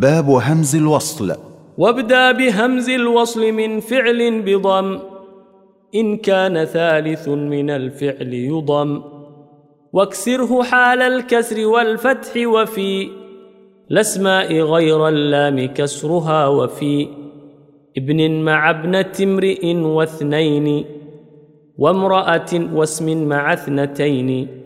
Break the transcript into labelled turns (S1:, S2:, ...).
S1: باب همز الوصل.
S2: وابدأ بهمز الوصل من فعل بضم. إن كان ثالث من الفعل يضم. واكسره حال الكسر والفتح وفي. لاسماء غير اللام كسرها وفي. ابن مع ابنة امرئ واثنين. وامرأة واسم مع اثنتين.